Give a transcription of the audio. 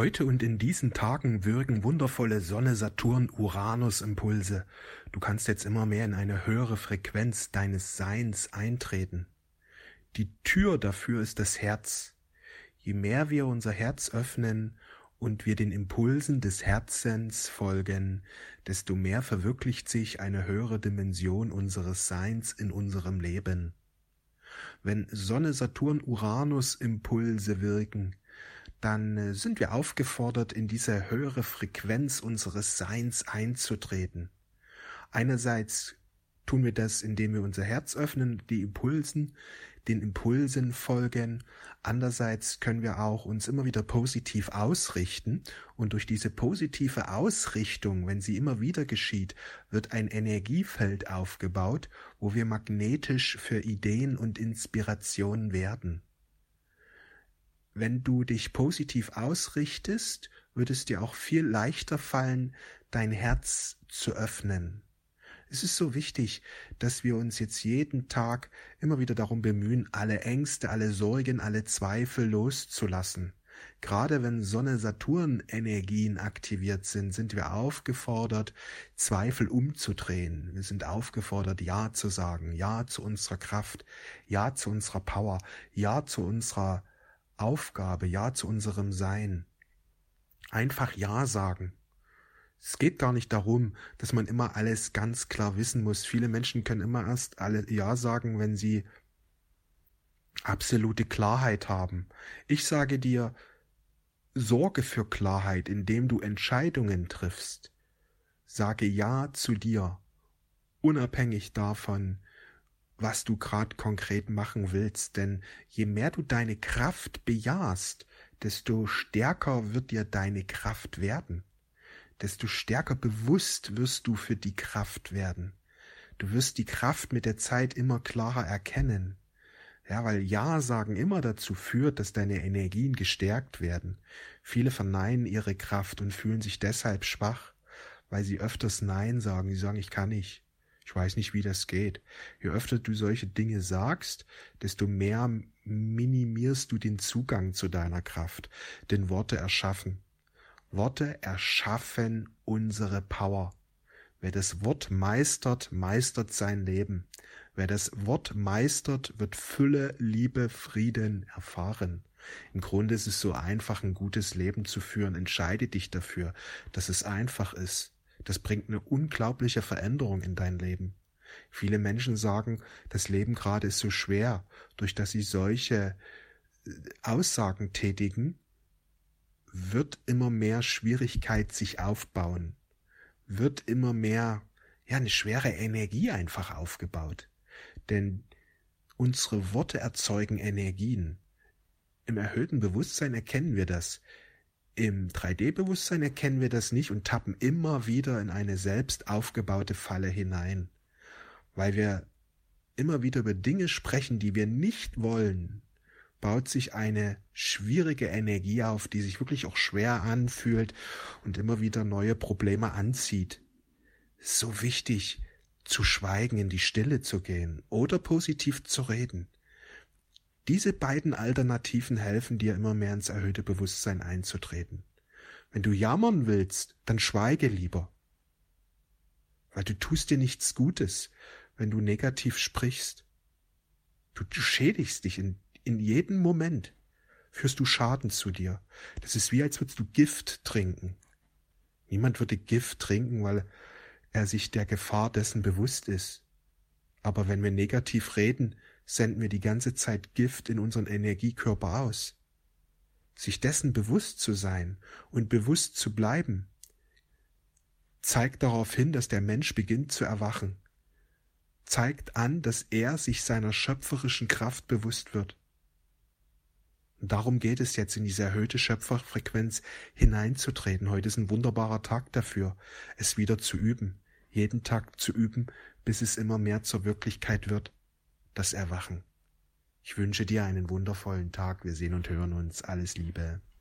Heute und in diesen Tagen wirken wundervolle Sonne-Saturn-Uranus-Impulse. Du kannst jetzt immer mehr in eine höhere Frequenz deines Seins eintreten. Die Tür dafür ist das Herz. Je mehr wir unser Herz öffnen und wir den Impulsen des Herzens folgen, desto mehr verwirklicht sich eine höhere Dimension unseres Seins in unserem Leben. Wenn Sonne, Saturn, Uranus Impulse wirken, dann äh, sind wir aufgefordert, in diese höhere Frequenz unseres Seins einzutreten. Einerseits tun wir das, indem wir unser Herz öffnen, die Impulsen, den Impulsen folgen. Andererseits können wir auch uns immer wieder positiv ausrichten und durch diese positive Ausrichtung, wenn sie immer wieder geschieht, wird ein Energiefeld aufgebaut, wo wir magnetisch für Ideen und Inspirationen werden. Wenn du dich positiv ausrichtest, wird es dir auch viel leichter fallen, dein Herz zu öffnen. Es ist so wichtig, dass wir uns jetzt jeden Tag immer wieder darum bemühen, alle Ängste, alle Sorgen, alle Zweifel loszulassen. Gerade wenn Sonne-Saturn-Energien aktiviert sind, sind wir aufgefordert, Zweifel umzudrehen. Wir sind aufgefordert, Ja zu sagen, Ja zu unserer Kraft, Ja zu unserer Power, Ja zu unserer Aufgabe, Ja zu unserem Sein. Einfach Ja sagen. Es geht gar nicht darum, dass man immer alles ganz klar wissen muss. Viele Menschen können immer erst alle Ja sagen, wenn sie absolute Klarheit haben. Ich sage dir, sorge für Klarheit, indem du Entscheidungen triffst. Sage Ja zu dir, unabhängig davon, was du gerade konkret machen willst, denn je mehr du deine Kraft bejahst, desto stärker wird dir deine Kraft werden, desto stärker bewusst wirst du für die Kraft werden. Du wirst die Kraft mit der Zeit immer klarer erkennen. Ja, weil Ja sagen immer dazu führt, dass deine Energien gestärkt werden. Viele verneinen ihre Kraft und fühlen sich deshalb schwach, weil sie öfters Nein sagen. Sie sagen, ich kann nicht. Ich weiß nicht, wie das geht. Je öfter du solche Dinge sagst, desto mehr minimierst du den Zugang zu deiner Kraft. Denn Worte erschaffen. Worte erschaffen unsere Power. Wer das Wort meistert, meistert sein Leben. Wer das Wort meistert, wird Fülle, Liebe, Frieden erfahren. Im Grunde ist es so einfach, ein gutes Leben zu führen. Entscheide dich dafür, dass es einfach ist. Das bringt eine unglaubliche Veränderung in dein Leben. Viele Menschen sagen, das Leben gerade ist so schwer, durch dass sie solche äh, Aussagen tätigen, wird immer mehr Schwierigkeit sich aufbauen, wird immer mehr, ja, eine schwere Energie einfach aufgebaut. Denn unsere Worte erzeugen Energien. Im erhöhten Bewusstsein erkennen wir das. Im 3D-Bewusstsein erkennen wir das nicht und tappen immer wieder in eine selbst aufgebaute Falle hinein, weil wir immer wieder über Dinge sprechen, die wir nicht wollen, baut sich eine schwierige Energie auf, die sich wirklich auch schwer anfühlt und immer wieder neue Probleme anzieht. So wichtig, zu schweigen, in die Stille zu gehen oder positiv zu reden. Diese beiden Alternativen helfen dir immer mehr ins erhöhte Bewusstsein einzutreten. Wenn du jammern willst, dann schweige lieber. Weil du tust dir nichts Gutes, wenn du negativ sprichst. Du, du schädigst dich in, in jedem Moment. Führst du Schaden zu dir. Das ist wie, als würdest du Gift trinken. Niemand würde Gift trinken, weil er sich der Gefahr dessen bewusst ist. Aber wenn wir negativ reden, senden wir die ganze Zeit Gift in unseren Energiekörper aus. Sich dessen bewusst zu sein und bewusst zu bleiben, zeigt darauf hin, dass der Mensch beginnt zu erwachen, zeigt an, dass er sich seiner schöpferischen Kraft bewusst wird. Und darum geht es jetzt in diese erhöhte Schöpferfrequenz hineinzutreten. Heute ist ein wunderbarer Tag dafür, es wieder zu üben, jeden Tag zu üben, bis es immer mehr zur Wirklichkeit wird das Erwachen. Ich wünsche dir einen wundervollen Tag. Wir sehen und hören uns. Alles Liebe.